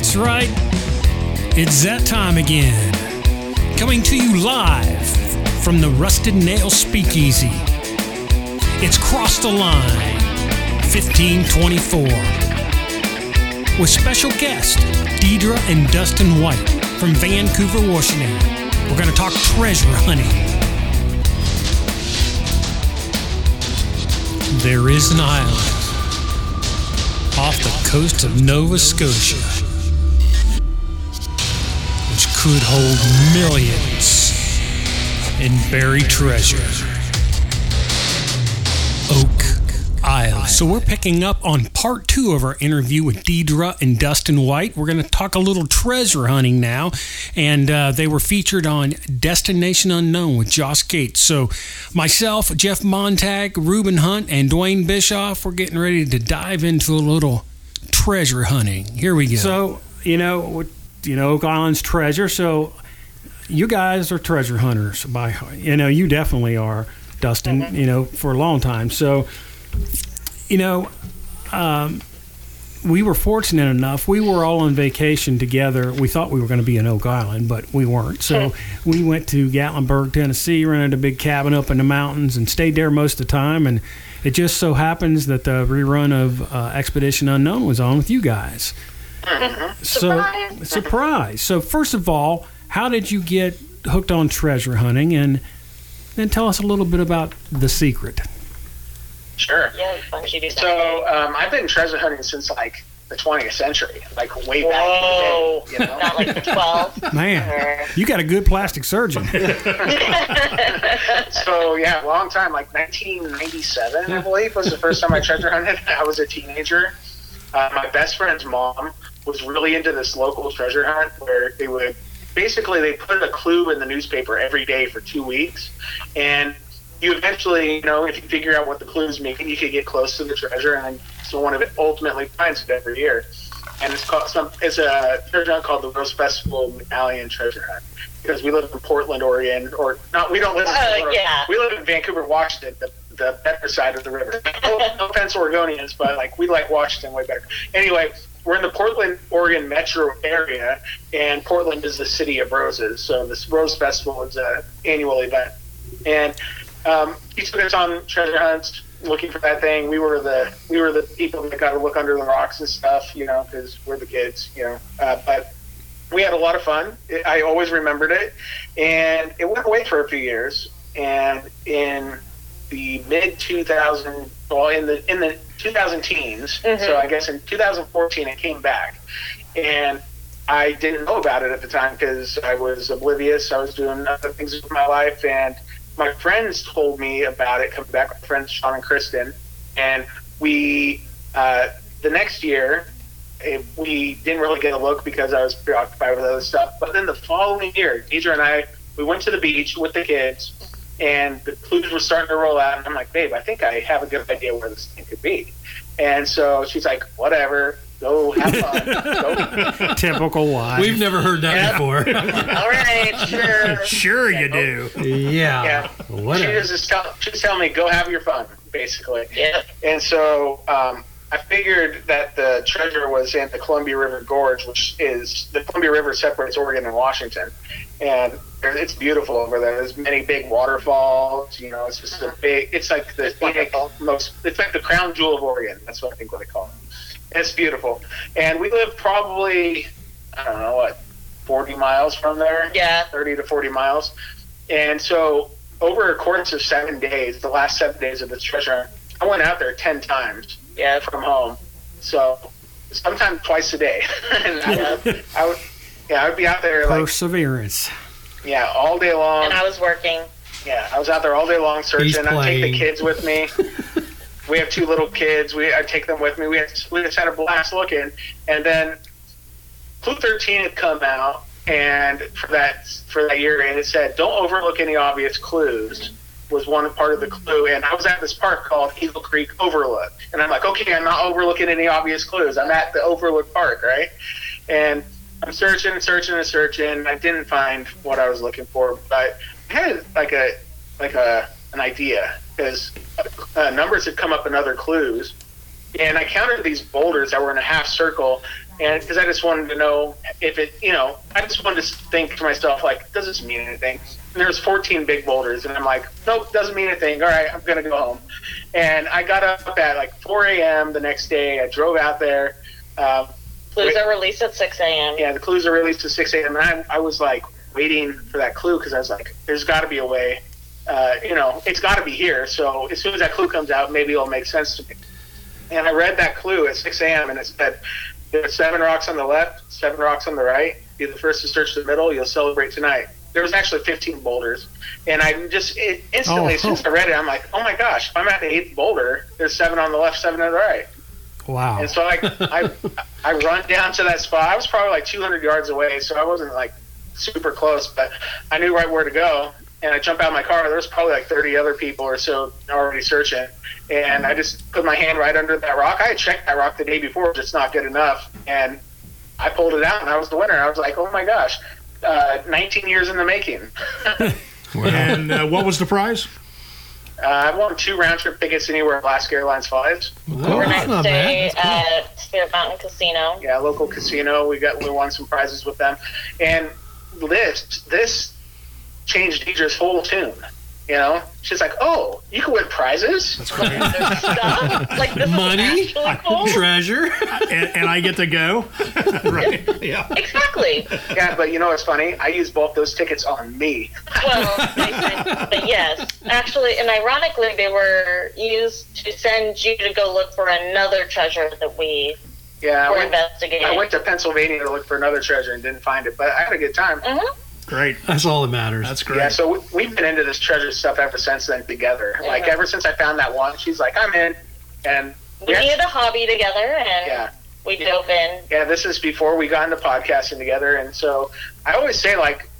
That's right. It's that time again. Coming to you live from the Rusted Nail Speakeasy. It's Cross the Line 1524 with special guest Deidre and Dustin White from Vancouver, Washington. We're going to talk treasure hunting. There is an island off the coast of Nova Scotia could hold millions in buried treasure. Oak Island. So we're picking up on part two of our interview with Deidre and Dustin White. We're going to talk a little treasure hunting now, and uh, they were featured on Destination Unknown with Josh Gates. So myself, Jeff Montag, Ruben Hunt, and Dwayne Bischoff, we're getting ready to dive into a little treasure hunting. Here we go. So you know, you know, Oak Island's treasure. So you guys are treasure hunters by you know you definitely are dustin you know for a long time. So you know um, we were fortunate enough. We were all on vacation together. We thought we were going to be in oak island but we weren't. So we went to gatlinburg tennessee rented a big cabin up in the mountains and stayed there most of the time. And it just so happens that the rerun of uh, expedition unknown was on with you guys so Surprise. surprise. So first of all, how did you get hooked on treasure hunting, and then tell us a little bit about the secret. Sure. Yeah, why don't you do that? So um, I've been treasure hunting since like the 20th century, like way back. Whoa. Day, you know? Not like the 12. Man, you got a good plastic surgeon. so yeah, long time, like 1997, I believe, was the first time I treasure hunted. I was a teenager. Uh, my best friend's mom was really into this local treasure hunt where they would basically they put a clue in the newspaper every day for two weeks, and you eventually, you know, if you figure out what the clues mean, you could get close to the treasure, and someone of it ultimately finds it every year. And it's called some. It's a treasure hunt called the Rose Festival McAllen Treasure Hunt because we live in Portland, Oregon, or not. We don't live in uh, Portland. yeah. We live in Vancouver, Washington, the, the better side of the river. No, no offense, Oregonians, but like we like Washington way better. Anyway, we're in the Portland, Oregon metro area, and Portland is the city of roses. So this Rose Festival is an annual event, and um, he took us on treasure hunts looking for that thing. We were the we were the people that got to look under the rocks and stuff, you know, because we're the kids, you know. Uh, but we had a lot of fun. I always remembered it, and it went away for a few years. And in the mid 2000, well, in the in the 2000 teens, Mhm. so I guess in 2014 it came back, and I didn't know about it at the time because I was oblivious. I was doing other things with my life, and my friends told me about it coming back. My friends Sean and Kristen, and we uh, the next year it, we didn't really get a look because I was preoccupied with other stuff. But then the following year, Deidre and I we went to the beach with the kids, and the clues were starting to roll out. And I'm like, babe, I think I have a good idea where this thing could be. And so she's like, whatever, go have fun. go. Typical wife. We've never heard that Yeah. before. All right, sure. sure you do. yeah. Yeah. She Whatever. was just tell, she was telling me, go have your fun, basically. Yep. And so um, I figured that the treasure was in the Columbia River Gorge, which is the Columbia River separates Oregon and Washington, and it's beautiful over there. There's many big waterfalls. You know, it's just a uh-huh. big. It's like the most. It's like the crown jewel of Oregon. That's what I think what they call it. It's beautiful, and we live probably I don't know what forty miles from there. Yeah. 30 to 40 miles. And so, over a course of seven days, the last seven days of this treasure I went out there 10 times Yeah. from home. So, sometimes twice a day. and I would, I would, yeah, I would be out there like, Perseverance. yeah, all day long. And I was working. Yeah, I was out there all day long searching. I'd take the kids with me. we have two little kids. We I take them with me. We had, we just had a blast looking, and then Clue thirteen had come out, and for that for that year, and it said, "Don't overlook any obvious clues." Was one part of the clue, and I was at this park called Eagle Creek Overlook, and I'm like, okay, I'm not overlooking any obvious clues. I'm at the Overlook Park, right? And I'm searching and searching and searching. I didn't find what I was looking for, but I had like a like a an idea because uh, numbers had come up in other clues, and I counted these boulders that were in a half circle, and because I just wanted to know if it, you know, I just wanted to think to myself like, does this mean anything? And there's 14 big boulders, and I'm like, nope, doesn't mean anything. All right, I'm gonna go home. And I got up at like 4 a.m. the next day. I drove out there. Um, Clues are released at 6 a.m. yeah, the clues are released at 6 a.m. And I, I was like waiting for that clue because I was like, there's got to be a way. Uh, you know, it's got to be here. So as soon as that clue comes out, maybe it'll make sense to me. And I read that clue at 6 a.m. and it said, there's seven rocks on the left, seven rocks on the right. Be the first to search the middle. You'll celebrate tonight. There was actually 15 boulders, and I just it, instantly, Oh, as soon I read it, I'm like, oh my gosh, if I'm at the eighth boulder, there's seven on the left, seven on the right. Wow. And so I, I, I run down to that spot. I was probably like 200 yards away, so I wasn't like super close, but I knew right where to go. And I jump out of my car. There was probably like 30 other people or so already searching. And I just put my hand right under that rock. I had checked that rock the day before, just not good enough. And I pulled it out, and I was the winner. I was like, oh my gosh, uh, 19 years in the making. And uh, what was the prize? Uh, I won two round trip tickets anywhere Alaska Airlines flies. Overnight not stay cool. at Spirit Mountain Casino. yeah, local casino. We got we won some prizes with them, and this this changed Deidre's whole tune. You know, she's like, "Oh, you can win prizes." That's great. Stuff like this Money? is actually cool. Treasure. and, and I get to go. right. Yeah. Exactly. Yeah, but you know what's funny? I used both those tickets on me. Well, but yes, actually, and ironically, they were used to send you to go look for another treasure that we Yeah, I were went, investigating. I went to Pennsylvania to look for another treasure and didn't find it, but I had a good time. Mhm. Great. That's all that matters. That's great. Yeah, so we, we've been into this treasure stuff ever since then together. Like ever since I found that one, she's like, "I'm in," and We yeah, needed a hobby together, and yeah. we dove in. Yeah, this is before we got into podcasting together, and so I always say like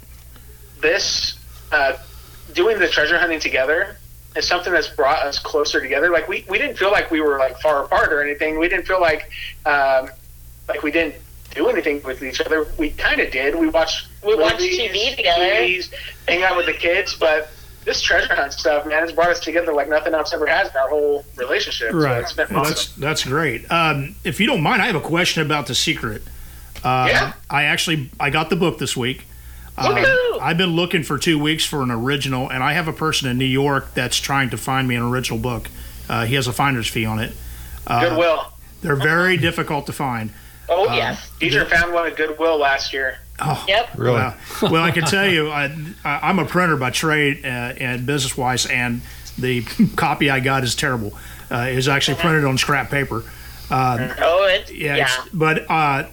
this, uh, doing the treasure hunting together is something that's brought us closer together. Like we, we didn't feel like we were like far apart or anything. We didn't feel like um, like we didn't do anything with each other. We kind of did. We watched We watched movies, TV together. TVs, hang out with the kids, but. This treasure hunt stuff, man, has brought us together like nothing else ever has in our whole relationship. Right. So it's been awesome. that's that's great. Um, if you don't mind, I have a question about the secret. Uh, Yeah. I actually I got the book this week. Woohoo! I've been looking for two weeks for an original, and I have a person in New York that's trying to find me an original book. Uh, he has a finder's fee on it. Uh, Goodwill. They're very difficult to find. Oh Um, yes, Deidre found one at Goodwill last year. Oh, Yep. Really? Well, well, I can tell you, I, I- I'm a printer by trade uh, and business wise, and the copy I got is terrible. Uh, it was actually printed on scrap paper. Uh, Oh, it, yeah, yeah. It's, but uh,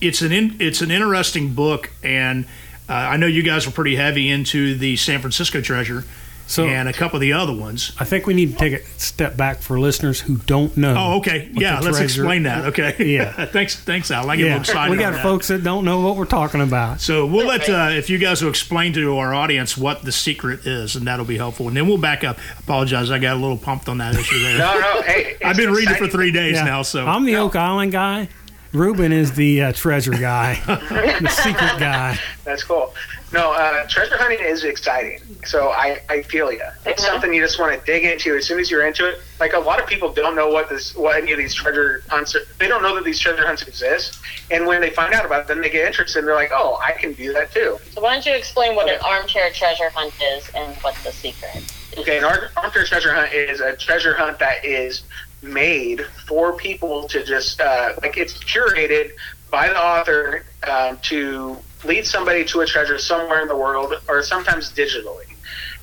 it's an in, it's an interesting book, and uh, I know you guys were pretty heavy into the San Francisco Treasure So and a couple of the other ones. I think we need to take a step back for listeners who don't know. Oh, okay, yeah, let's treasure- explain that. Okay, Yeah. thanks, thanks, Al. I get a Yeah, excited. we got that. folks that don't know what we're talking about. So we'll let uh, if you guys will explain to our audience what the secret is, and that'll be helpful. And then we'll back up. Apologize, I got a little pumped on that issue there. No, no, hey, I've been reading it for three days Yeah. now, so I'm the Oak Island guy. Ruben is the uh, treasure guy, the secret guy. That's cool. No, uh, treasure hunting is exciting. So I, I feel you. It's something you just want to dig into as soon as you're into it. Like a lot of people don't know what this, what any of these treasure hunts. Are, they don't know that these treasure hunts exist. And when they find out about it, then they get interested. and They're like, oh, I can do that too. So why don't you explain what an armchair treasure hunt is and what's the secret? Okay, an ar- armchair treasure hunt is a treasure hunt that is made for people to just uh, like it's curated by the author um, to lead somebody to a treasure somewhere in the world or sometimes digitally.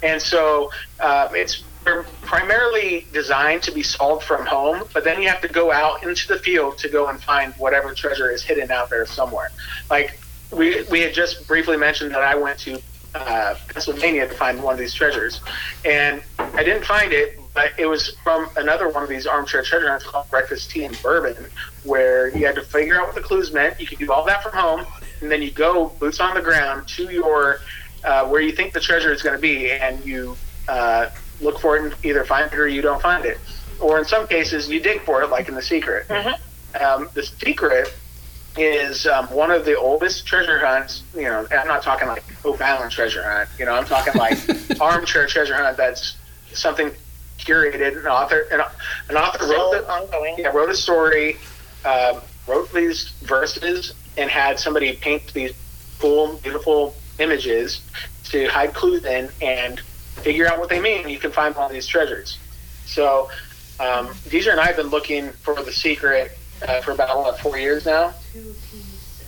And so um, it's primarily designed to be solved from home, but then you have to go out into the field to go and find whatever treasure is hidden out there somewhere. Like we, we had just briefly mentioned that I went to uh, Pennsylvania to find one of these treasures, and I didn't find it, but it was from another one of these armchair treasure hunts called Breakfast Tea and Bourbon, where you had to figure out what the clues meant. You could do all that from home, and then you go boots on the ground to your uh, where you think the treasure is going to be, and you uh, look for it and either find it or you don't find it, or in some cases you dig for it, like in the secret. Um, the secret is um, one of the oldest treasure hunts. You know, I'm not talking like Oak Island treasure hunt. You know, I'm talking like armchair treasure hunt. That's something curated. An author, an, an author wrote the, ongoing. yeah, wrote a story, um, wrote these verses and had somebody paint these cool, beautiful images to hide clues in and figure out what they mean. You can find all these treasures. So, um, and I have been looking for the secret uh, for about what four years now.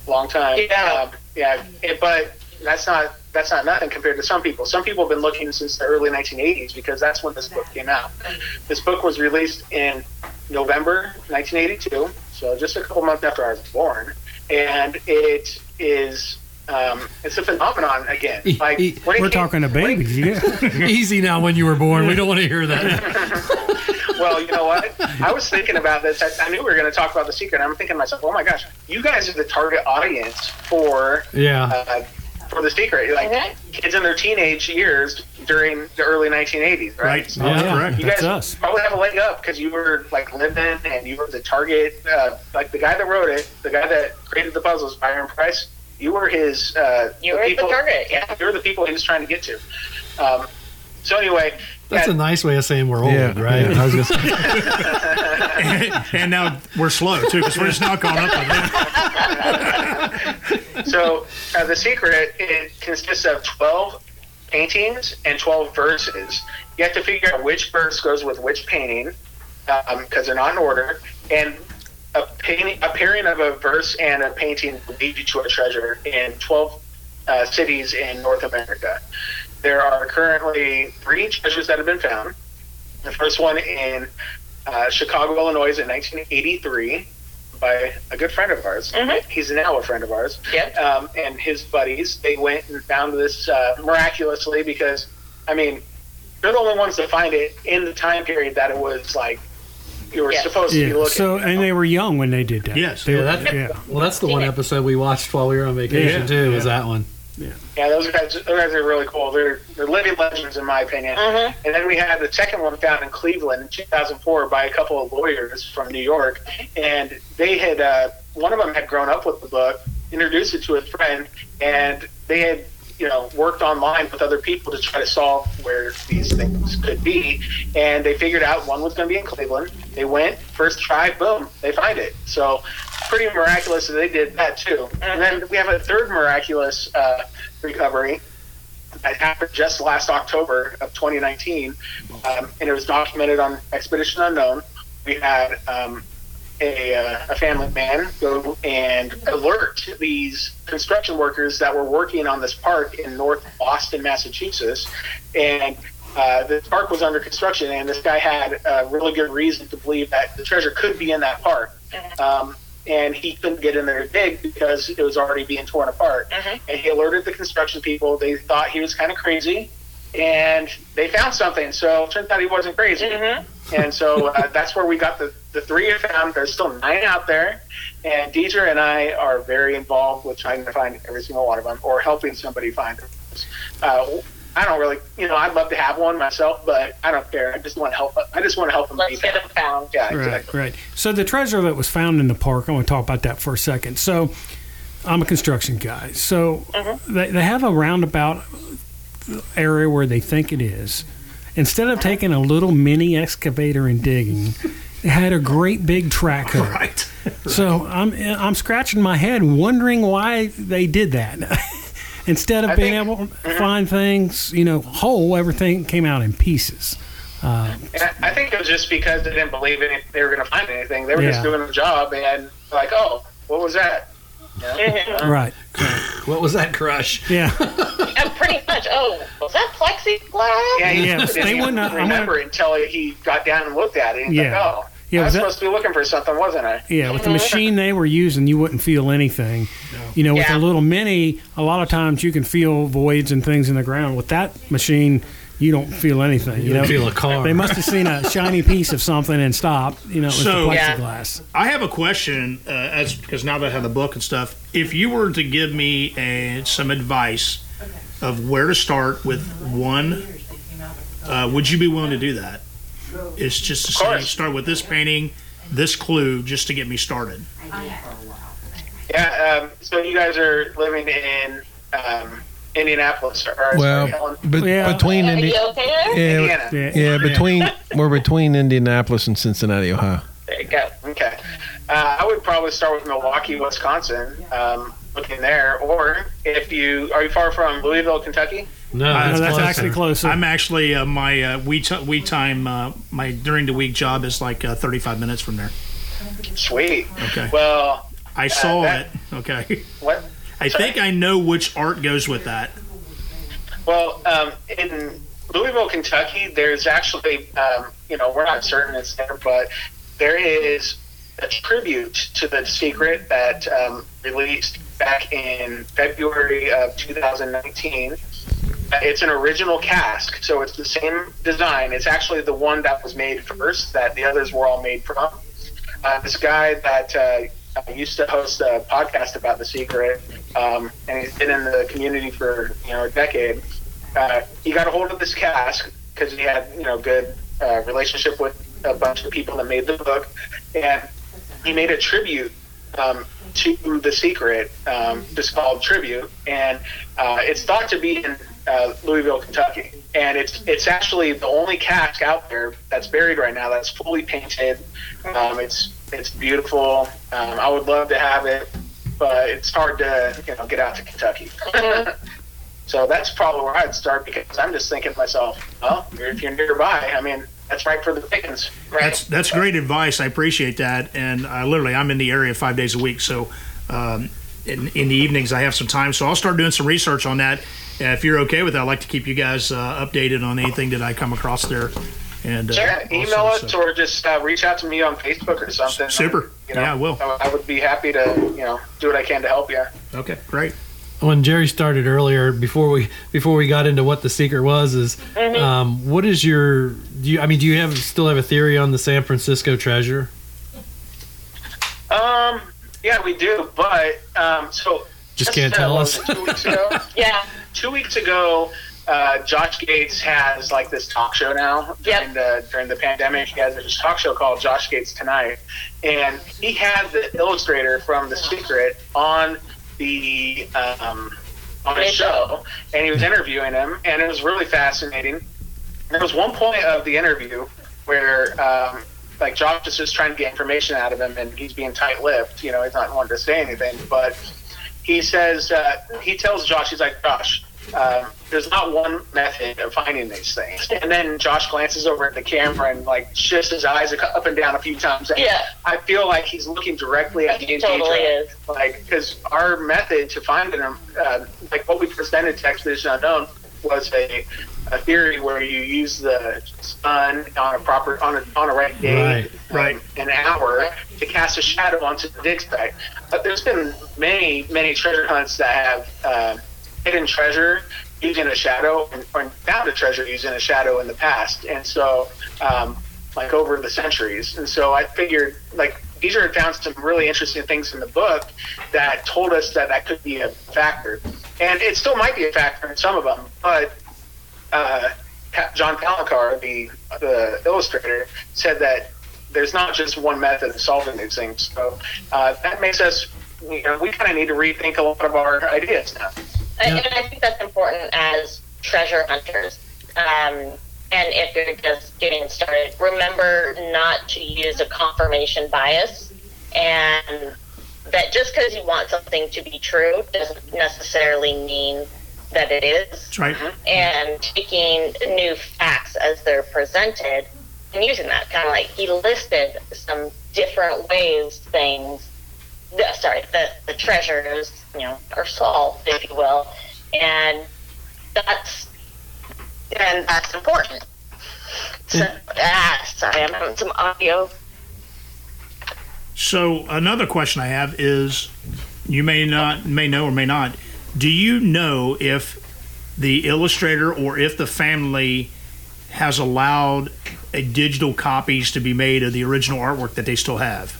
Long time. Yeah. Um, yeah. It, but that's not that's not nothing compared to some people. Some people have been looking since the early 1980s because that's when this book came out. This book was released in November 1982, so just a couple months after I was born, and it is um, it's a phenomenon again. Like E- when We're came- talking to when babies. Yeah. Easy now when you were born. We don't want to hear that. well, you know what? I was thinking about this. I, I knew we were going to talk about the secret. I'm thinking to myself, oh my gosh, you guys are the target audience for Yeah. uh, for the secret. Like kids in their teenage years during the early 1980s, right? Right. So That's yeah. correct. you That's guys us. probably have a leg up because you were like living and you were the target. Uh, like the guy that wrote it, the guy that created the puzzles, Byron Preiss. You were his. Uh, You were the people, target, yeah. You were the people he was trying to get to. Um, so anyway, That's yeah, a nice way of saying we're old, Yeah, right? yeah, I was say, and, and now we're slow too because we're just not going up with them. So uh, the secret it consists of twelve paintings and twelve verses. You have to figure out which verse goes with which painting because they're not in order. And a painting, a pairing of a verse and a painting will lead you to a treasure in twelve uh, cities in North America. There are currently three treasures that have been found. The first one in uh, Chicago, Illinois, in 1983, by a good friend of ours. Mhm. He's now a friend of ours Yep. um, and his buddies. They went and found this uh, miraculously because, I mean, they're the only ones to find it in the time period that it was like you were Yes. supposed to be Yeah. looking. So, and they were young when they did that. Yes. They Yeah, were- that- yeah. Well, that's the one episode we watched while we were on vacation Yeah. too. Was that one? Yeah, yeah, those guys, those guys are really cool. They're they're living legends in my opinion. Mhm. And then we had the second one found in Cleveland in 2004 by a couple of lawyers from New York, and they had uh, one of them had grown up with the book, introduced it to a friend, and they had you know worked online with other people to try to solve where these things could be, and they figured out one was going to be in Cleveland. They went first try, boom, they find it. So pretty miraculous that they did that too. And then we have a third miraculous uh, recovery that happened just last October of 2019, um, and it was documented on Expedition Unknown. We had um, a, uh, a family man go and alert these construction workers that were working on this park in North Boston, Massachusetts, and uh, the park was under construction, and this guy had a really good reason to believe that the treasure could be in that park. Um, and he couldn't get in there to dig because it was already being torn apart. Mhm. And he alerted the construction people. They thought he was kind of crazy, and they found something. So it turns out he wasn't crazy. Mhm. And so uh, that's where we got the, the three of them. There's still nine out there. And Deidre and I are very involved with trying to find every single one of them or helping somebody find them. Uh, I don't really, you know, I'd love to have one myself, but I don't care. I just want to help. I just want to help them Let's be get found. them found. Yeah, Right, exactly. right. So the treasure that was found in the park, I want to talk about that for a second. So I'm a construction guy. So they, they have a roundabout area where they think it is. Instead of taking a little mini excavator and digging, they had a great big track hoe. Right. So I'm I'm scratching my head, wondering why they did that. Instead of I being think- able to find things, you know, whole, everything came out in pieces. Uh, I, I think it was just because they didn't believe any, they were going to find anything. They were Yeah. just doing the job and like, oh, what was that? You know? Right. What was that crush? Yeah. And pretty much. Oh, was that plexiglass? Yeah, Yeah, they wouldn't have- I'm remember until he got down and looked at it. And he's Yeah. like, oh, Yeah, I was was that- supposed to be looking for something, wasn't I? Yeah, with the machine they were using, you wouldn't feel anything. You know, with Yeah. a little mini, a lot of times you can feel voids and things in the ground. With that machine, you don't feel anything. You, You know, don't feel a car. They must have seen a shiny piece of something and stopped. You know, it was So- the Yeah. I have a question, uh, as because now that I have the book and stuff. If you were to give me a, some advice of where to start with one, uh, would you be willing to do that? It's just to say, start with this painting, this clue, just to get me started. Yeah. Um, so you guys are living in um, Indianapolis, or sorry, well, Helen? but Yeah. between Are Indi- you okay there? yeah, Indiana. Yeah. yeah, between we're between Indianapolis and Cincinnati, Ohio. There you go. Okay. Uh, I would probably start with Milwaukee, Wisconsin, um, looking there. Or if you are you far from Louisville, Kentucky? No, Uh, that's, that's closer. actually closer. I'm actually uh, my uh, week t- week time uh, my during the week job is like uh, 35 minutes from there. Sweet. Okay. Well, I saw that- it. Okay. what? I think I know which art goes with that. Well, um, in Louisville, Kentucky, there's actually, um, you know, we're not certain it's there, but there is a tribute to the secret that um, released back in February of 2019. Uh, It's an original cask, so it's the same design. It's actually the one that was made first, that the others were all made from. Uh, this guy that uh, used to host a podcast about the secret, um, and he's been in the community for you know a decade. Uh, he got a hold of this cask because he had you know good uh, relationship with a bunch of people that made the book, and he made a tribute um, to the secret, um, just called tribute, and uh, it's thought to be in uh, Louisville, Kentucky, and it's it's actually the only cask out there that's buried right now that's fully painted. Um, it's it's beautiful. Um, I would love to have it, but it's hard to you know get out to Kentucky. so that's probably where I'd start because I'm just thinking to myself, well, if you're nearby, I mean, that's right for the pickings. That's that's great advice. I appreciate that. And I literally, I'm in the area five days a week, so um, in, in the evenings I have some time. So I'll start doing some research on that. Uh, if you're okay with that, I'd like to keep you guys uh, updated on anything that I come across there. And uh, Yeah, email also, us so- or just uh, reach out to me on Facebook or something. Super. You know, Yeah, I will. I, I would be happy to you know do what I can to help you. Okay, great. when Jerry started earlier, before we before we got into what the secret was, is Mm-hmm. um, what is your? Do you? I mean, do you have still have a theory on the San Francisco treasure? Um, yeah, we do, but um, so Just can't tell us. Two weeks ago, Yeah. two weeks ago, uh, Josh Gates has like this talk show now Yep. during the during the pandemic. He has this talk show called Josh Gates Tonight, and he had the illustrator from The Secret on the um, on His show, and he was interviewing him, and it was really fascinating. There was one point of the interview where. Um, like Josh is just trying to get information out of him, and he's being tight-lipped. You know, he's not wanting to say anything. But he says uh, he tells Josh, he's like, Josh, um, there's not one method of finding these things. And then Josh glances over at the camera and like shifts his eyes up and down a few times. And Yeah. I feel like he's looking directly at the He totally Deidre. is. Like, because our method to finding them, uh, like what we presented to Expedition Unknown, was a, a theory where you use the sun on a proper on a on a right day, Right, right. um, an hour to cast a shadow onto the dig site. But there's been many many treasure hunts that have uh, hidden treasure using a shadow and, or found a treasure using a shadow in the past, and so um, like over the centuries. And so I figured like these are found some really interesting things in the book that told us that that could be a factor, and it still might be a factor in some of them, but. Uh, John Palencar, the the illustrator, said that there's not just one method of solving these things. So uh, that makes us, you know, we kind of need to rethink a lot of our ideas now. And and I think that's important as treasure hunters. Um, and if you're just getting started, remember not to use a confirmation bias. And that just because you want something to be true doesn't necessarily mean that it is. That's right. And taking new facts as they're presented and using that kind of like he listed some different ways things the, sorry the, the treasures you know are solved if you will and that's and that's important so ah sorry i'm having some audio So another question I have is, you may not may know or may not. Do you know if the illustrator or if the family has allowed a digital copies to be made of the original artwork that they still have?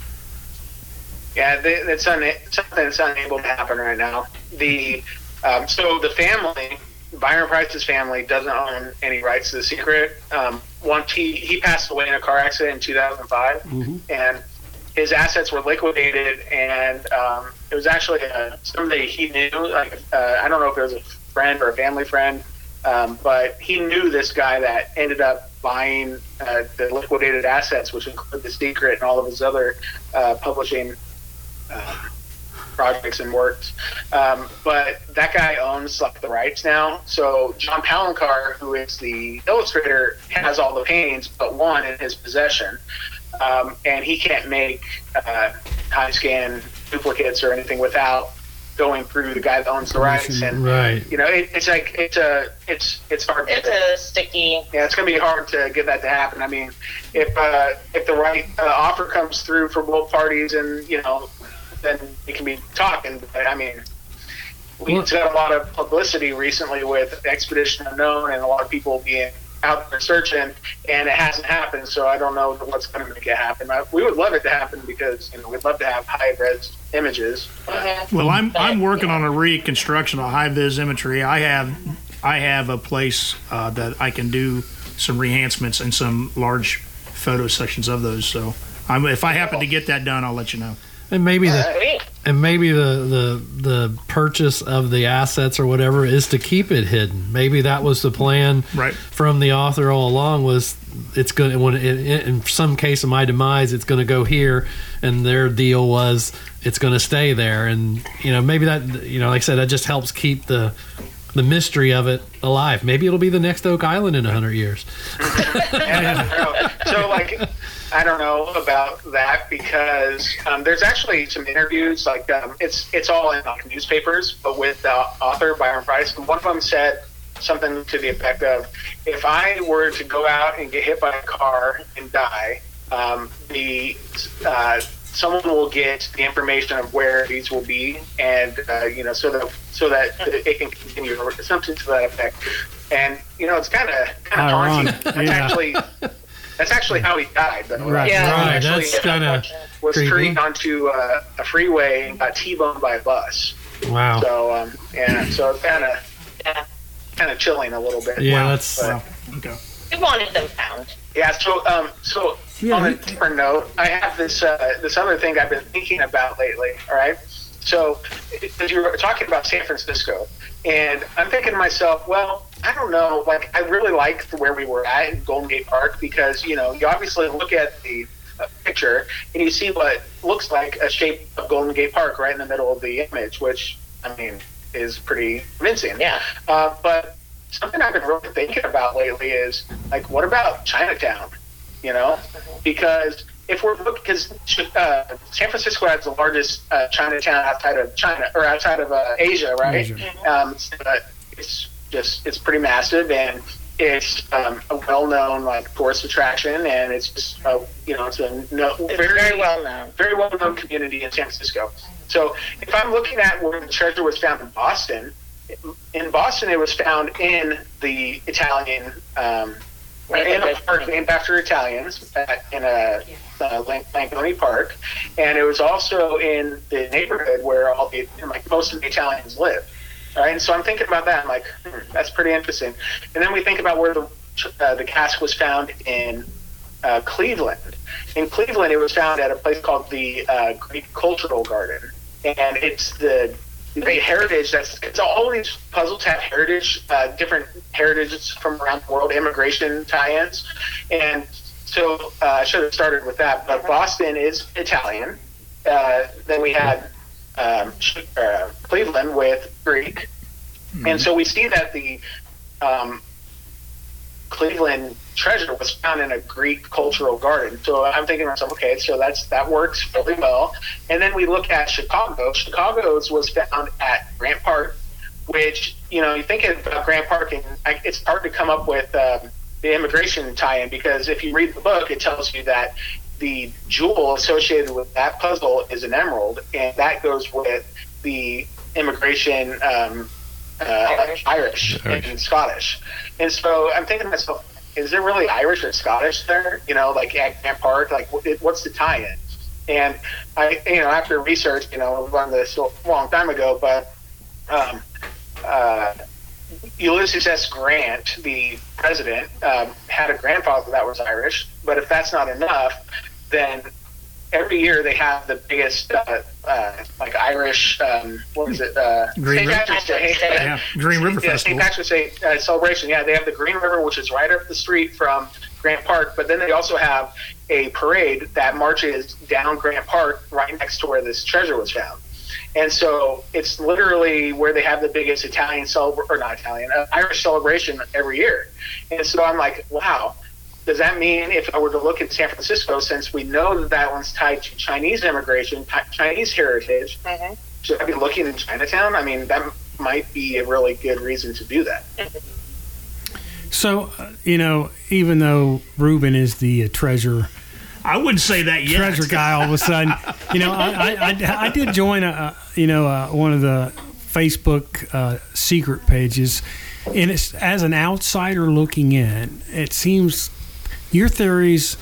Yeah, they, it's un, something that's unable to happen right now. The um, so the family, Byron Preiss's family, doesn't own any rights to the secret. Um, once he he passed away in a car accident in 2005, and his assets were liquidated, and um, it was actually uh, somebody he knew. Like uh, I don't know if it was a friend or a family friend. Um, but he knew this guy that ended up buying uh, the liquidated assets, which include the secret and all of his other uh, publishing uh, projects and works. Um, but that guy owns like the rights now. So John Palencar, who is the illustrator, has all the paintings but one in his possession, um, and he can't make uh, high scan duplicates or anything without going through the guy that owns the rights. And Right. you know, it, it's like it's a it's it's hard. It's to, a sticky. yeah, it's going to be hard to get that to happen. I mean, if uh, if the right uh, offer comes through for both parties, and you know, then it can be talking. But I mean, we Well- have got a lot of publicity recently with Expedition Unknown and a lot of people being out there searching, and it hasn't happened. So I don't know what's going to make it happen. I, we would love it to happen because you know we'd love to have high res images. Well, I'm I'm working on a reconstruction of high vis imagery. I have I have a place uh, that I can do some rehancements and some large photo sections of those. So I'm, if I happen to get that done, I'll let you know. And maybe the Sweet. and maybe the, the the purchase of the assets or whatever is to keep it hidden. Maybe that was the plan Right. from the author all along. Was it's going to when it, in some case of my demise, it's going to go here, and their deal was it's going to stay there. And you know maybe that you know like I said that just helps keep the the mystery of it alive. Maybe it'll be the next Oak Island in hundred years. Yeah, so like I don't know about that because um, there's actually some interviews like um, it's it's all in like newspapers, but with the author Byron Preiss, and one of them said something to the effect of, "If I were to go out and get hit by a car and die, um, the uh, someone will get the information of where these will be, and uh, you know, so that so that it can continue, or something to that effect." And you know, it's kind of kind of haunting. Yeah. actually that's actually how he died, though. Right. Yeah. Right, Actually, that's kinda was creepy. careened onto uh, a freeway and got T-boned by a bus. Wow. So um, yeah, so kind of kind of chilling a little bit. Yeah, that's But- Okay. We wanted them found. yeah. So um, so on a different note, I have this uh, this other thing I've been thinking about lately. All right. So as you were talking about San Francisco, and I'm thinking to myself, well, I don't know. Like I really like where we were at in Golden Gate Park because you know you obviously look at the uh, picture and you see what looks like a shape of Golden Gate Park right in the middle of the image, which I mean is pretty convincing. Yeah. Uh, but something I've been really thinking about lately is like, what about Chinatown? You know, because if we're looking, because uh, San Francisco has the largest uh, Chinatown outside of China or outside of uh, Asia, right? Asia. Um, it's, uh, it's just it's pretty massive and it's um, a well-known like tourist attraction and it's just uh, you know it's a no, It's very well known. very well known community in San Francisco. So if I'm looking at where the treasure was found in Boston, in Boston it was found in the Italian, um, in a park named after Italians at, in a uh, Langone Park, and it was also in the neighborhood where all the like most of the Italians live. Right, and so I'm thinking about that. I'm like, hmm, that's pretty interesting. And then we think about where the uh, the cask was found in uh, Cleveland. In Cleveland, it was found at a place called the uh, Greek Cultural Garden, and it's the the heritage that's it's all these puzzles have heritage, uh, different heritages from around the world, immigration tie-ins, and so uh, I should have started with that. But Boston is Italian. Uh, then we had um, uh, Cleveland with Greek, and so we see that the um, Cleveland treasure was found in a Greek cultural garden. So I'm thinking to myself, okay, so that's that works really well. And then we look at Chicago. Chicago's was found at Grant Park, which you know you think about Grant Park, and I- it's hard to come up with um, the immigration tie-in because if you read the book, it tells you that the jewel associated with that puzzle is an emerald, and that goes with the immigration. Um, uh, Irish. Irish, Irish. and Scottish. And so I'm thinking to myself, is there really Irish or Scottish there? You know, like at Grant Park, like what- what's the tie-in? And I, you know, after research, you know, learned this a long time ago, but um, uh, Ulysses S. Grant, the president, um, had a grandfather that was Irish. But if that's not enough, then every year they have the biggest uh, uh, like Irish um, what is it uh, Green St. River. Patrick's Day. Yeah, Green River yeah, Festival. St. Patrick's Day uh, celebration. Yeah, they have the Green River, which is right up the street from Grant Park. But then they also have a parade that marches down Grant Park, right next to where this treasure was found. And so it's literally where they have the biggest Italian celebration, or not Italian, uh, Irish celebration every year. And so I'm like, wow. Does that mean if I were to look at San Francisco, since we know that that one's tied to Chinese immigration, Chinese heritage, should I be looking in Chinatown? I mean, that might be a really good reason to do that. So, uh, you know, even though Ruben is the uh, treasure I wouldn't say that yet. treasure guy, all of a sudden, you know, I, I, I, I did join a, a you know uh, one of the Facebook uh, secret pages, and it's as an outsider looking in, it seems your theories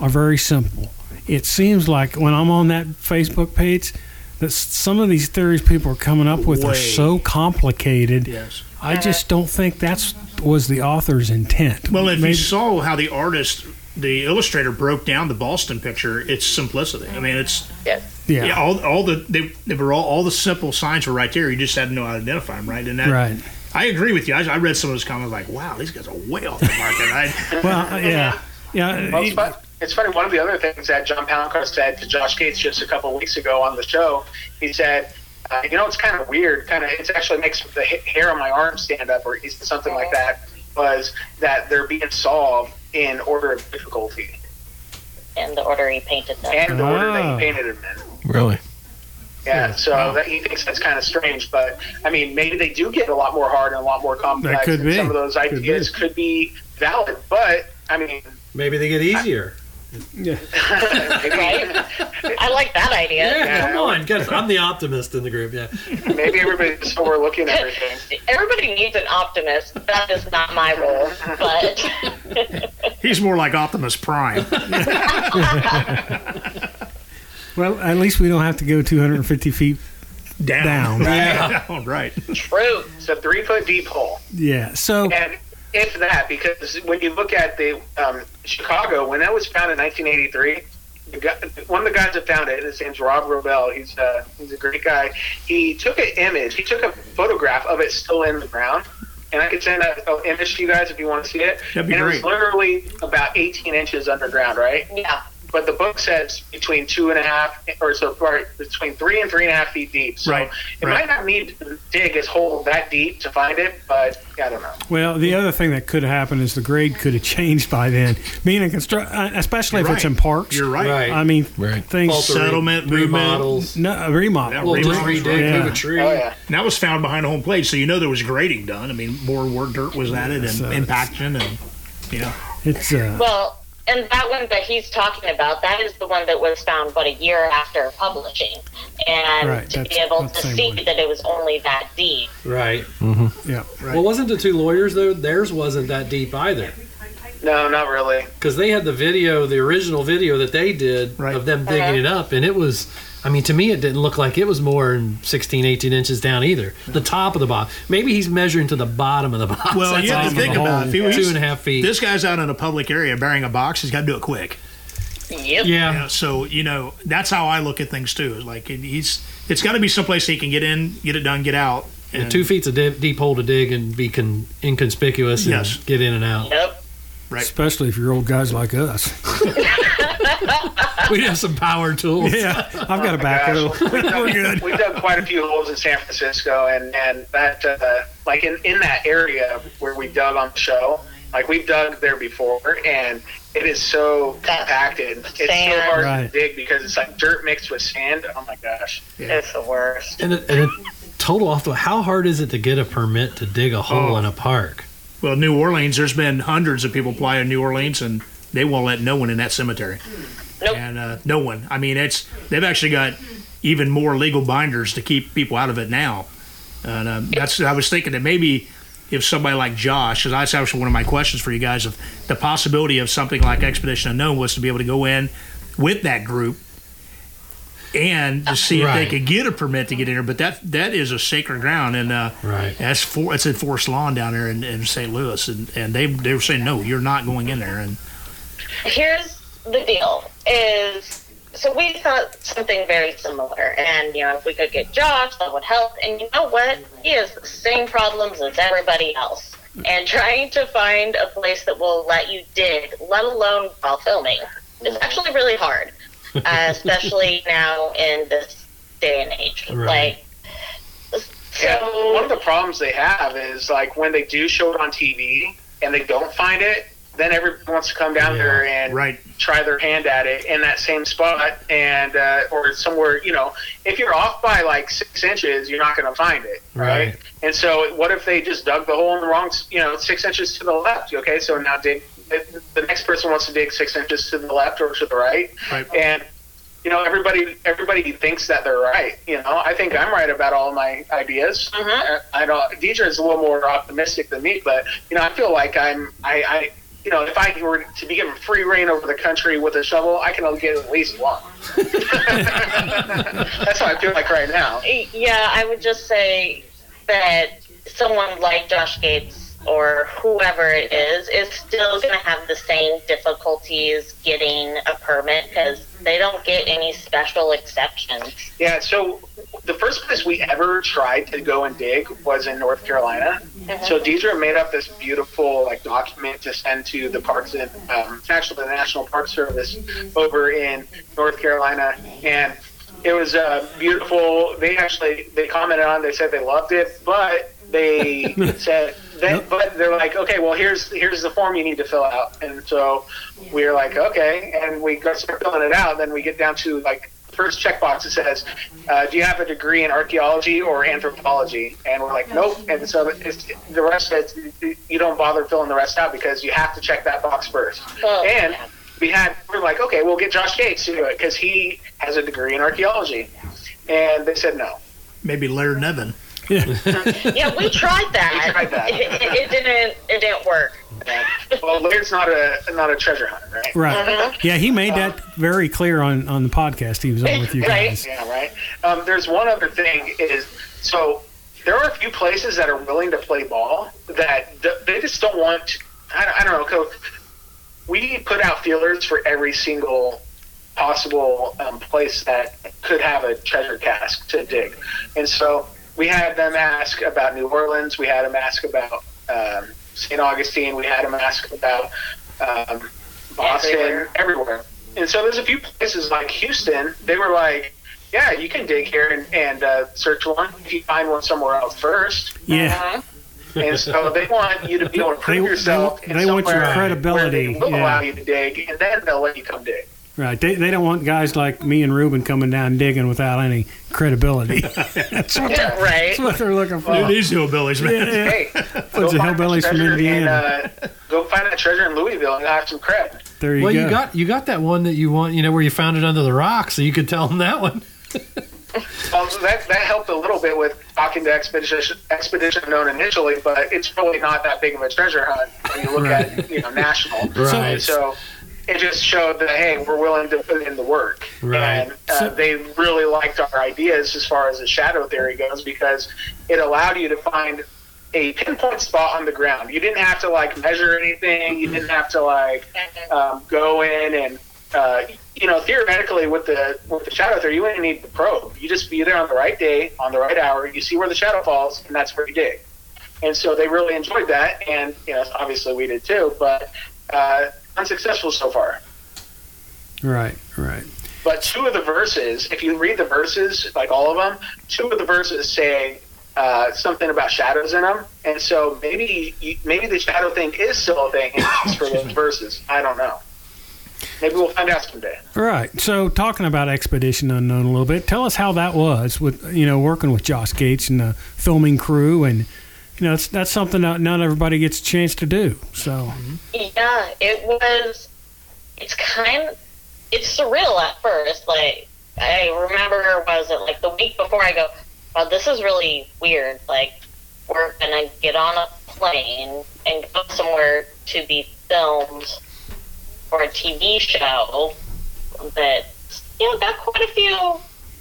are very simple. It seems like when I'm on that Facebook page. That some of these theories people are coming up with are so complicated. Yes. I just don't think that's was the author's intent. Well, if Maybe- you saw how the artist, the illustrator, broke down the Boston picture, it's simplicity. I mean, it's Yes. yeah, yeah, all all the they, they were all all the simple signs were right there. You just had to know how to identify them, right? And that, right. I agree with you. I, I read some of those comments like, wow, these guys are way off the market. I, Well, uh, yeah, yeah. Well, it's, fun. it's funny. One of the other things that John Palencar said to Josh Gates just a couple of weeks ago on the show, he said, uh, "You know, it's kind of weird. Kind of, it actually makes the hair on my arm stand up, or something like that. Was that they're being solved in order of difficulty And the order he painted them. and the order that Ah. he painted them in." Really? Yeah, so that he thinks that's kind of strange, but I mean, maybe they do get a lot more hard and a lot more complex. could and be. Some of those Could ideas be. could be valid, but I mean, Maybe they get easier. maybe, Right? I like that idea. Yeah, come on. Guys, I'm the optimist in the group. Yeah. maybe everybody's overlooking everything. Everybody needs an optimist. That is not my role, but he's more like Optimus Prime. Well, at least we don't have to go 250 feet Down. down. Down, right. true. It's a three foot deep hole. Yeah. So And if that, because when you look at the um, Chicago, when that was found in 1983, guy, one of the guys that found it, his name's Rob Robel. He's uh, he's a great guy. He took an image. He took a photograph of it still in the ground. And I could send an image to you guys if you want to see it. That'd be and great. it was literally about 18 inches underground, right? Yeah. But the book says between two and a half, or so far, between three and three and a half feet deep. So Right, it right. might not need to dig his hole that deep to find it, but I don't know. Well, the other thing that could have happened is the grade could have changed by then. Being a construct, uh, especially if You're it's right. in parks. You're right. Right. I mean, Right. things. Alter- Settlement, movement. remodels. No, remodel. Yeah, Well, just redig, Yeah. move a tree. Oh yeah. And that was found behind a home plate, so you know there was grading done. I mean, more work dirt was added and So- impaction and you know. It's uh, Well, and that one that he's talking about, that is the one that was found, but a year after publishing. And Right, to be able to see one. that it was only that deep. Right. Mm-hmm. yeah. Well, wasn't the two lawyers though? Theirs wasn't that deep either, No, not really. because they had the video, the original video that they did Right. of them digging Uh-huh. it up, and it was. I mean, to me, it didn't look like it was more than 16, 18 inches down either. The top of the box. Maybe he's measuring to the bottom of the box. Well, That's you have all. to think about it. If he two and a half feet. This guy's out in a public area bearing a box. He's got to do it quick. Yep. yeah. Yeah, so you know that's how I look at things too. Like he's it's got to be someplace he can get in, get it done, get out. And Two feet's a deep, deep hole to dig and be con- inconspicuous and Yes. get in and out. Yep. Right. Especially if you're old guys like us. We have some power tools. Yeah, I've got a backhoe. we've, dug, We're good. we've dug quite a few holes in San Francisco, and and that uh, like in in that area where we dug on the show, like we've dug there before, and it is so compacted. It's so hard Right. to dig because it's like dirt mixed with sand. Oh my gosh. It's the worst. And, it, and it, total off the how hard is it to get a permit to dig a hole Oh. in a park? Well, New Orleans, there's been hundreds of people apply in New Orleans, and they won't let no one in that cemetery. Nope. And uh, no one. I mean, it's they've actually got even more legal binders to keep people out of it now. And um, that's I was thinking that maybe if somebody like Josh, because that's actually one of my questions for you guys, of the possibility of something like Expedition Unknown was to be able to go in with that group and to see if Right. they could get a permit to get in there. But that that is a sacred ground, and uh, Right. that's for it's in Forest Lawn down there in, in St. Louis, and, and they they were saying no, you're not going in there, and Here's the deal: is so we thought something very similar. And, you know, if we could get Josh, that would help. And you know what? He has the same problems as everybody else. And trying to find a place that will let you dig, let alone while filming, is actually really hard. Uh, especially now in this day and age. Right. Like, Yeah, so one of the problems they have is like when they do show it on TV and they don't find it, then everybody wants to come down Yeah, there and right. try their hand at it in that same spot and uh, or somewhere. You know, if you're off by like six inches, you're not going to find it, right? Right. And so, what if they just dug the hole in the wrong, you know, six inches to the left? Okay, so now dig. The next person wants to dig six inches to the left or to the right, Right. and you know everybody everybody thinks that they're right. You know, I think I'm right about all my ideas. Mhm. I, I don't. Deidre is a little more optimistic than me, but you know, I feel like I'm. I, I you know, if I were to be given free reign over the country with a shovel, I can only get at least one. That's how I feel like right now. Yeah, I would just say that someone like Josh Gates or whoever it is is still going to have the same difficulties getting a permit because they don't get any special exceptions. Yeah, so the first place we ever tried to go and dig was in North Carolina. So Deidre made up this beautiful like document to send to the parks and um, actually the National Park Service over in North Carolina, and it was uh, beautiful. They actually they commented on. it. They said they loved it, but they said. Then, but they're like, okay, well, here's here's the form you need to fill out, and so we're like, okay, and we go start filling it out. Then we get down to like first checkbox it says, uh, "Do you have a degree in archaeology or anthropology?" And we're like, "Nope." And so it's, the rest of it, you don't bother filling the rest out because you have to check that box first. Well, And we had we're like, "Okay, we'll get Josh Gates to do it because he has a degree in archaeology And they said no. Maybe Laird Niven. Yeah, we tried that. We tried that. It, it, it didn't. It didn't work. Well, Laird's not a not a treasure hunter, right? Right. Yeah, he made that very clear on, on the podcast he was on with you Right. guys. Yeah, right. Um, there's one other thing is so there are a few places that are willing to play ball that they just don't want. I, I don't know. know. 'cause We put out feelers for every single possible um, place that could have a treasure cask to dig, and so we had them ask about New Orleans. We had them ask about um, St. Augustine. We had them ask about um, Boston, Everywhere. everywhere. And so there's a few places like Houston. They were like, "Yeah, you can dig here and, and uh, search one if you find one somewhere else first. Yeah. And so they want you to be able to prove They- yourself. they- in they want your credibility, Where they will yeah. allow you to dig, and then they'll let you come dig. Right. They, they don't want guys like me and Reuben coming down digging without any credibility. that's, what, Yeah. Right. that's what they're looking for. Dude, these hillbillies, man. Yeah. Hey, Bunch of find that hillbillies from treasure Indiana. In, uh, go find that treasure in Louisville and have some cred. There you go. well, go. you got you got that one that you want, you know, where you found it under the rock, so you could tell them that one. Well, that that helped a little bit with talking to Expedition Expedition Unknown initially, but it's really not that big of a treasure hunt when you look at it, you know national. Right. And so it just showed that hey, we're willing to put in the work, Right. and uh, they really liked our ideas as far as the shadow theory goes because it allowed you to find a pinpoint spot on the ground. You didn't have to like measure anything. You didn't have to like um, go in and uh, you know theoretically with the with the shadow theory, you wouldn't need the probe. You just be there on the right day, on the right hour. You see where the shadow falls, and that's where you dig. And so they really enjoyed that, and you know obviously we did too, but uh, unsuccessful so far. Right. Right. But two of the verses, if you read the verses, like all of them, two of the verses say uh, something about shadows in them, and so maybe you, maybe the shadow thing is still a thing for those verses. I don't know. Maybe we'll find out someday. Right. So, talking about Expedition Unknown a little bit, tell us how that was with you know working with Josh Gates and the filming crew, and you know it's, that's something that not everybody gets a chance to do. So, Yeah, it was. It's kind. It's surreal at first. Like I remember, was it like the week before? I go, "Wow, this is really weird." Like we're gonna get on a plane and go somewhere to be filmed for a TV show that you know got quite a few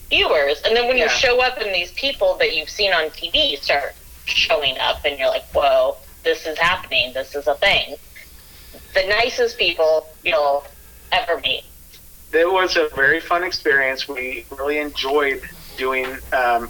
viewers, and then when Yeah. you show up and these people that you've seen on TV start showing up, and you're like, "Whoa, this is happening. This is a thing." the nicest people you'll ever meet. it was a very fun experience. We really enjoyed doing um,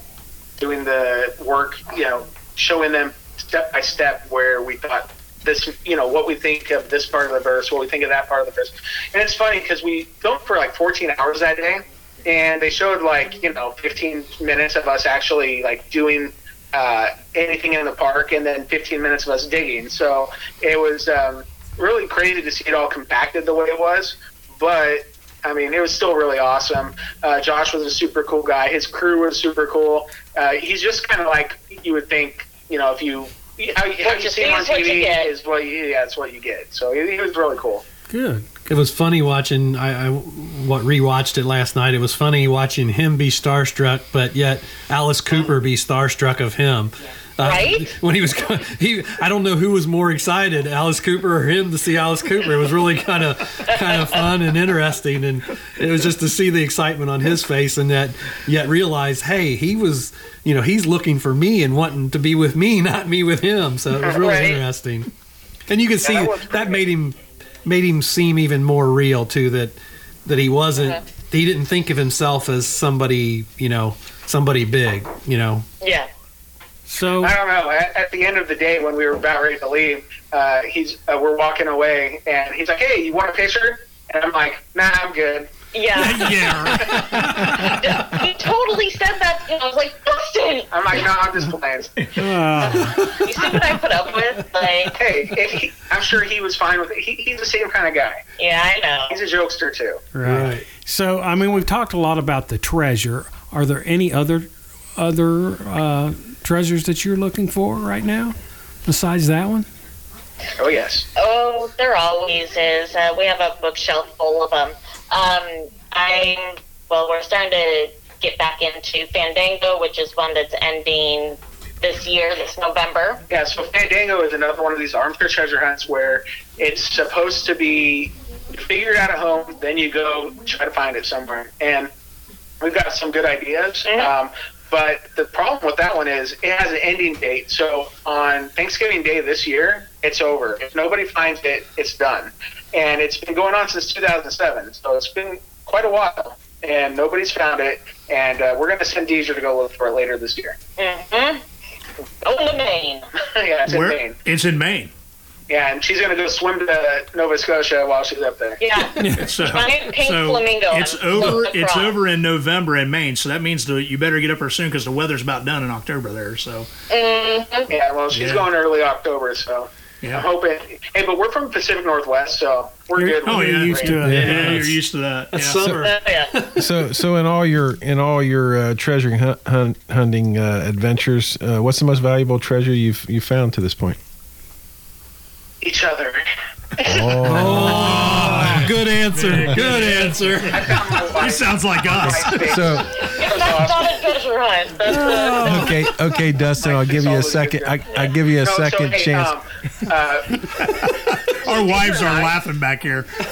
doing the work. You know, showing them step by step where we thought this, you know, what we think of this part of the verse, what we think of that part of the verse. And it's funny because we filmed for like 14 hours that day, and they showed like you know 15 minutes of us actually like doing uh, anything in the park, and then 15 minutes of us digging. So it was um, really crazy to see it all compacted the way it was, but. I mean, it was still really awesome. Uh, Josh was a super cool guy. His crew was super cool. Uh, he's just kind of like you would think, you know, if you how, how you see him on is what you TV is what you, yeah, that's what you get. So he, he was really cool. Good. It was funny watching. I, I what rewatched it last night. It was funny watching him be starstruck, but yet Alice Cooper be starstruck of him. Uh, Right? when he was he, I don't know who was more excited, Alice Cooper or him to see Alice Cooper. It was really kind of kind of fun and interesting, and it was just to see the excitement on his face, and that yet realize, hey, he was, you know, he's looking for me and wanting to be with me, not me with him. So it was really Right. interesting, and you can see that that, made him made him seem even more real too. That that he wasn't. Uh-huh. He didn't think of himself as somebody, you know, somebody big, you know. Yeah. So I don't know. At, at the end of the day, when we were about ready to leave, uh, he's uh, we're walking away, and he's like, "Hey, you want a picture?" And I'm like, "Nah, I'm good." Yeah. yeah. he totally said that. And I was like, Dustin, I'm like, "No, I'm just playing." Uh, you see what I put up with? Like, hey, if he, I'm sure he was fine with it. He, he's the same kind of guy. yeah, I know. He's a jokester too. right. So I mean, we've talked a lot about the treasure. Are there any other other uh, treasures that you're looking for right now besides that one? Oh yes. Oh, there always is. Uh, we have a bookshelf full of them. Um, I'm well. We're starting to get back into Fandango, which is one that's ending this year, this November. Yeah, so Fandango is another one of these armchair treasure hunts where it's supposed to be figured out at home, then you go try to find it somewhere. And we've got some good ideas. Mhm. Um, but the problem with that one is it has an ending date. So on Thanksgiving Day this year, it's over. If nobody finds it, it's done. And it's been going on since 2007. So it's been quite a while. And nobody's found it. And uh, we're going to send Deezer to go look for it later this year. Mm-hmm. Going to Maine. yeah, it's in Where? Maine. It's in Maine. Yeah, and she's going to go swim to Nova Scotia while she's up there. Yeah. So, Giant pink so flamingo It's over. It's across. over in November in Maine. So that means the, you better get up there soon because the weather's about done in October there. So Mm-hmm. Yeah, well, she's Yeah. going early October, so I'm hoping. Hey, but we're from Pacific Northwest, so we're You're- good. Oh We're yeah, used to it. Yeah, Yeah. you're used to that. That's yeah. summer. Yeah. So, so in all your in all your uh, treasure hunt, hunt, hunting uh, adventures, uh, what's the most valuable treasure you've you found to this point? each other. Oh, Good answer. Good answer. I He sounds like us. so That's not a treasure hunt. That's uh, okay, okay, Dustin, I'll give you a second. I I give you a No, so, second hey, chance. Um, uh, Our wives are laughing back here.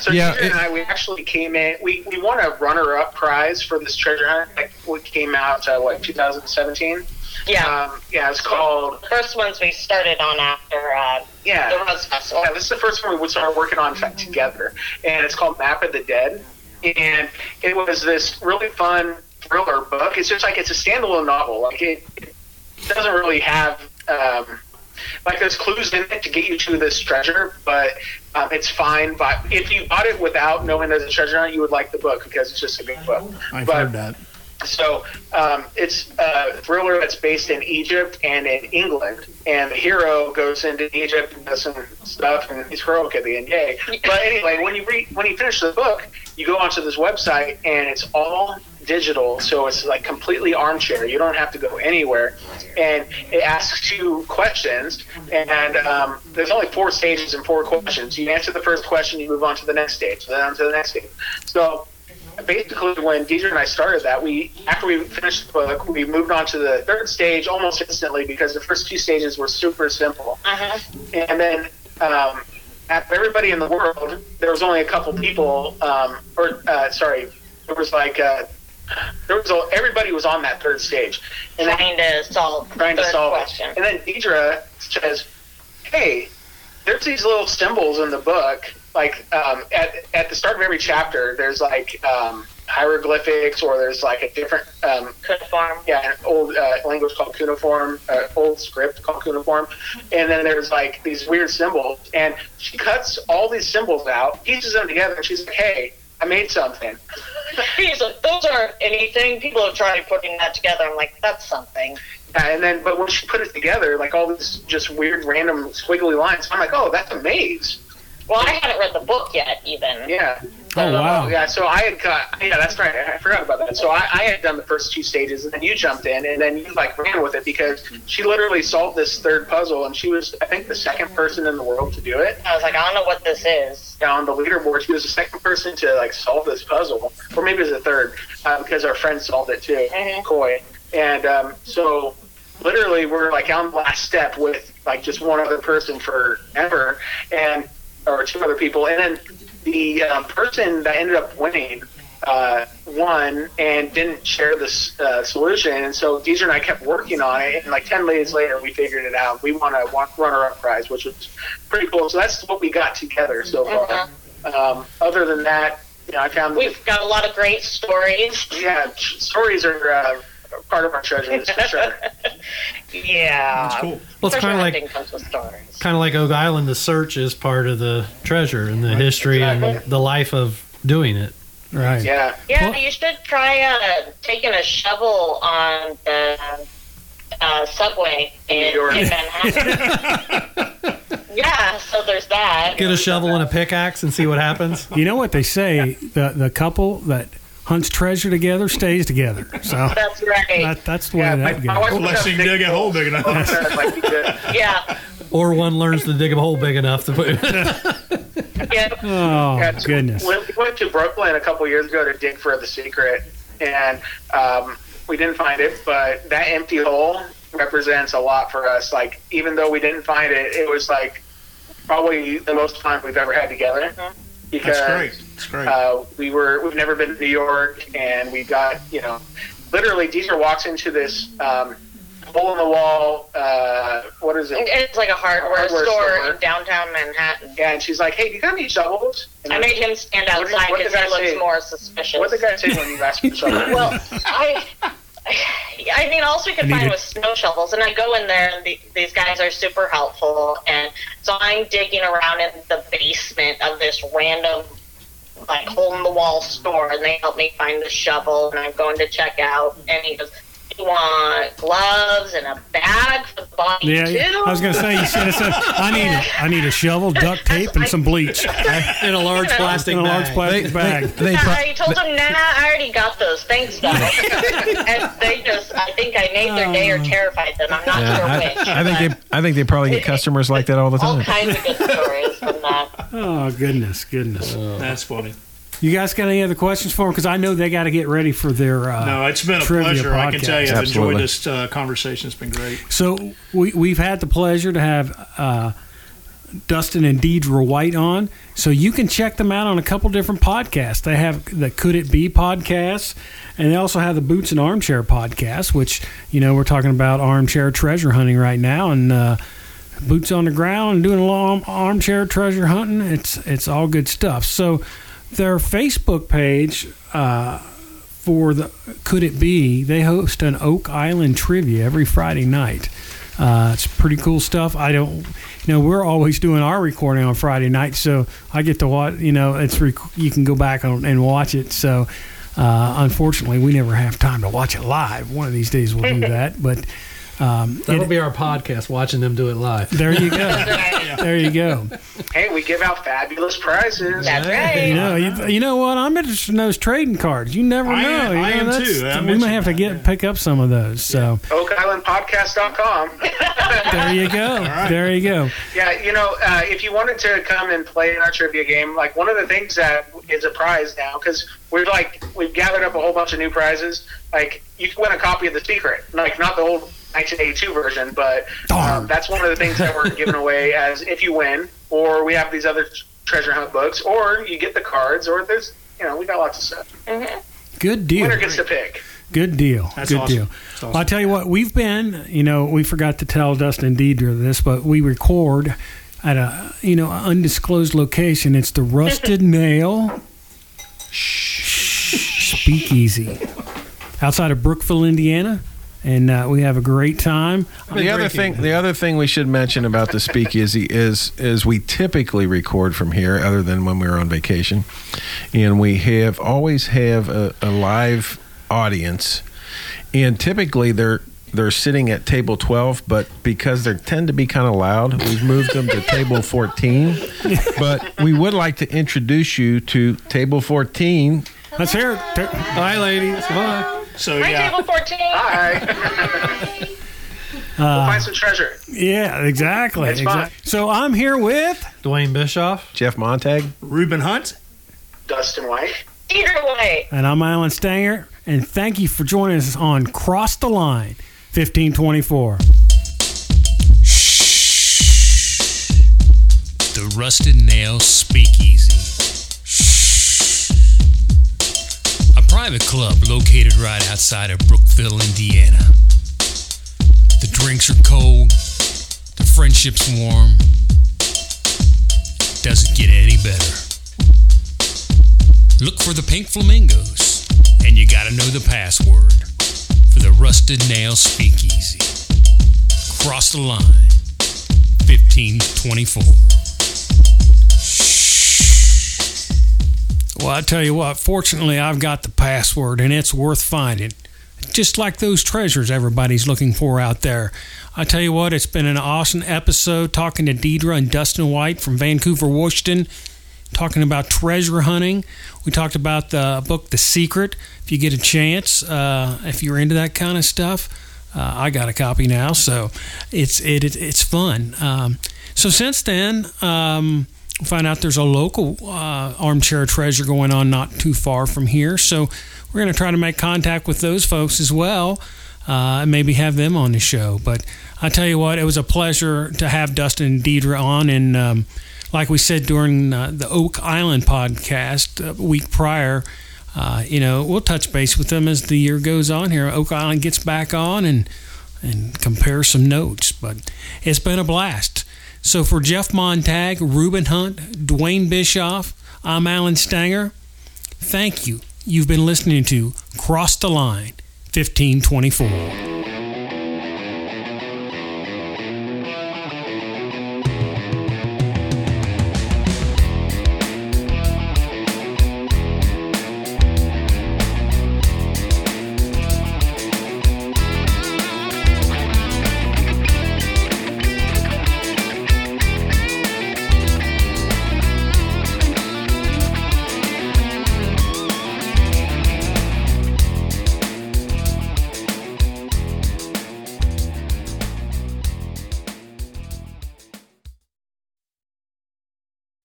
so Yeah, Peter and I, we actually came in. We we won a runner-up prize for this treasure hunt. Like, we came out uh, what 2017. Yeah. Um, yeah, it's called. First ones we started on after uh, the Yeah, Rose Festival. Yeah, this is the first one we would start working on fa- together, and it's called Map of the Dead. And it was this really fun thriller book. It's just like it's a standalone novel. Like it, it doesn't really have um, like there's clues in it to get you to this treasure, but um, it's fine. But if you bought it without knowing there's a treasure on it, you would like the book because it's just a good book. I've But- heard that. So um, it's a thriller that's based in Egypt and in England, and the hero goes into Egypt and does some stuff, and he's heroic at the end. Yay! But anyway, when you read, when you finish the book, you go onto this website, and it's all digital, so it's like completely armchair. You don't have to go anywhere, and it asks you questions, and um, there's only four stages and four questions. You answer the first question, you move on to the next stage, then on to the next stage. So basically when Deidre and I started that, we after we finished the book, we moved on to the third stage almost instantly because the first two stages were super simple, Uh-huh. and then um, out everybody in the world, there was only a couple people, um, or uh, sorry, there was like uh, there was a, everybody was on that third stage, and then Trying to solve trying to solve question. it. And then Deidre says, "Hey, there's these little symbols in the book. Like um, at at the start of every chapter, there's like um, hieroglyphics or there's like a different um, Cuneiform. yeah, an old uh, language called cuneiform, uh, old script called cuneiform, and then there's like these weird symbols, and she cuts all these symbols out, pieces them together, and she's like, "Hey, I made something." He's like, those aren't anything. People have tried putting that together. I'm like, that's something. Yeah, and then, but when she put it together, like all these just weird, random, squiggly lines, I'm like, "Oh, that's a maze." Well, I hadn't read the book yet, even. Yeah. Oh, wow. Yeah, so I had got, yeah, that's right. I forgot about that. So I, I had done the first two stages, and then you jumped in, and then you like ran with it because she literally solved this third puzzle, and she was, I think, the second person in the world to do it. I was like, I don't know what this is. On the leaderboard, she was the second person to like solve this puzzle, or maybe it was the third, uh, because our friend solved it too, Mhm. Coy. And um, so literally, we're like on the last step with like just one other person forever, and or two other people, and then the um, person that ended up winning uh, won and didn't share this uh, solution, and so Deidre and I kept working on it, and like ten days later, we figured it out. We won a one- runner-up prize, which was pretty cool. So that's what we got together so far. Um, other than that, you know, I found We've got a lot of great stories. yeah, stories are uh, part of our treasures for sure. Yeah. That's cool. Well, it's kind of like hunting comes with stories. kind of like Oak Island. The search is part of the treasure and the history and the life of doing it. Right. Yeah, Yeah, Well- you should try uh, taking a shovel on the uh, subway in, New York. in Manhattan. yeah, so there's that. Get a shovel and a pickaxe and see what happens. You know what they say? The the couple that hunts treasure together stays together. So That's right. that, that's the way yeah. That goes. Unless you dig a hole big enough. like yeah. Or one learns to dig a hole big enough to put. Yeah. Oh Yeah, goodness. We we went to Brooklyn a couple years ago to dig for the secret, and um, we didn't find it. But that empty hole represents a lot for us. Like even though we didn't find it, it was like probably the most fun we've ever had together. Because That's great. That's great. uh, we were we've never been to New York, and we got you know, literally Deezer walks into this um, hole in the wall. Uh, what is it? It's like a hardware, Hardware store, store. in downtown Manhattan. Yeah, and she's like, "Hey, do you got any shovels?" And I made him stand What did- outside what because he the guy looks say? more suspicious. What did the guy say when you asked for shovels? Well, I, I mean, all we could find was snow shovels, and I go in there, and the, these guys are super helpful, and so I'm digging around in the basement of this random, like hole in the wall store, and they help me find the shovel, and I'm going to check out, and he goes. You want gloves and a bag for the body Yeah, too? yeah. I was gonna say you should have said I need a, I need a shovel, duct tape, and some bleach in a large plastic in a large bag. plastic bag. They Yeah, pro- I told them, nah, I already got those. Thanks, though. and they just, I think I made their day or uh. terrified them. I'm not yeah, sure I, which. I think they I think they probably get customers like that all the time. all time. kinds of good stories from that. Oh goodness, goodness. That's funny. You guys got any other questions for them? Because I know they got to get ready for their. Uh, No, it's been a Trivia pleasure. I can tell you, I've podcast. enjoyed this uh, conversation. It's been great. So we we've had the pleasure to have uh, Dustin and Deidre White on, so you can check them out on a couple different podcasts. They have the Could It Be podcast, and they also have the Boots and Armchair podcast, which you know we're talking about armchair treasure hunting right now, and uh, boots on the ground and doing a long armchair treasure hunting. It's it's all good stuff. So their Facebook page. Uh, for the Could It Be, they host an Oak Island trivia every Friday night. Uh, it's pretty cool stuff. I don't, you know, we're always doing our recording on Friday night, so I get to watch. You know, it's rec- you can go back on, and watch it. So, uh, unfortunately, we never have time to watch it live. One of these days we'll do that, but um, That'll it- be our podcast, watching them do it live. there you go. there you go. Hey, we give out fabulous prizes. That's You know, you, you know what? I'm interested in those trading cards. You never I know. am- You I am that's- too. I we may have to that, get yeah. pick up some of those. So OakIslandPodcast.com. there you go. There you go. yeah, you know, uh, if you wanted to come and play in our trivia game, like one of the things that is a prize now, because we're like we've gathered up a whole bunch of new prizes. Like you can win a copy of The Secret, like not the old 1982 version, but um, that's one of the things that we're giving away as if you win, or we have these other treasure hunt books, or you get the cards, or there's you know we got lots of stuff. Good deal. Winner gets to pick. Good deal. That's Good awesome. deal. That's awesome. Well, I'll tell you what, we've been, you know, we forgot to tell Dustin and Deidre this, but we record at a you know undisclosed location. It's the Rusted Nail Speakeasy outside of Brookville, Indiana, and uh, we have a great time. The other thing, the other thing we should mention about the speakeasy is is we typically record from here, other than when we're on vacation, and we have always have a, a live audience, and typically they're they're sitting at table 12 but because they tend to be kind of loud we've moved them to table 14 but we would like to introduce you to table 14 Let's hear it. Hi, ladies. Come on. So Hi, yeah, table 14. Hi. we'll uh, find some treasure. Yeah, exactly. It's fun. exactly. So I'm here with Dwayne Bischoff. jeff montag Reuben Hunt. Dustin White. Either way. And I'm Alan Stanger, and thank you for joining us on Cross the Line 1524. The Rusted Nail Speakeasy. Private club located right outside of Brookville, Indiana. The drinks are cold, the friendship's warm. Doesn't get any better. Look for the pink flamingos, and you gotta know the password for the Rusted Nail Speakeasy. Cross the line, 1524. Well, I tell you what, fortunately, I've got the password, and it's worth finding. Just like those treasures everybody's looking for out there. I tell you what, it's been an awesome episode talking to Deidre and Dustin White from Vancouver, Washington, talking about treasure hunting. We talked about the book The Secret. If you get a chance, uh, if you're into that kind of stuff, uh, I got a copy now, so it's it, it it's fun. Um, so since then, um, find out there's a local uh, armchair treasure going on not too far from here. So we're going to try to make contact with those folks as well. Uh, and maybe have them on the show. But I tell you what, it was a pleasure to have Dustin and Deidre on. And um, like we said during uh, the Oak Island podcast a week prior, uh, you know, we'll touch base with them as the year goes on here. Oak Island gets back on and and compare some notes. But it's been a blast. So for Jeff Montag, Reuben Hunt, Dwayne Bischoff, I'm Alan Stanger. Thank you. You've been listening to Cross the Line 1524.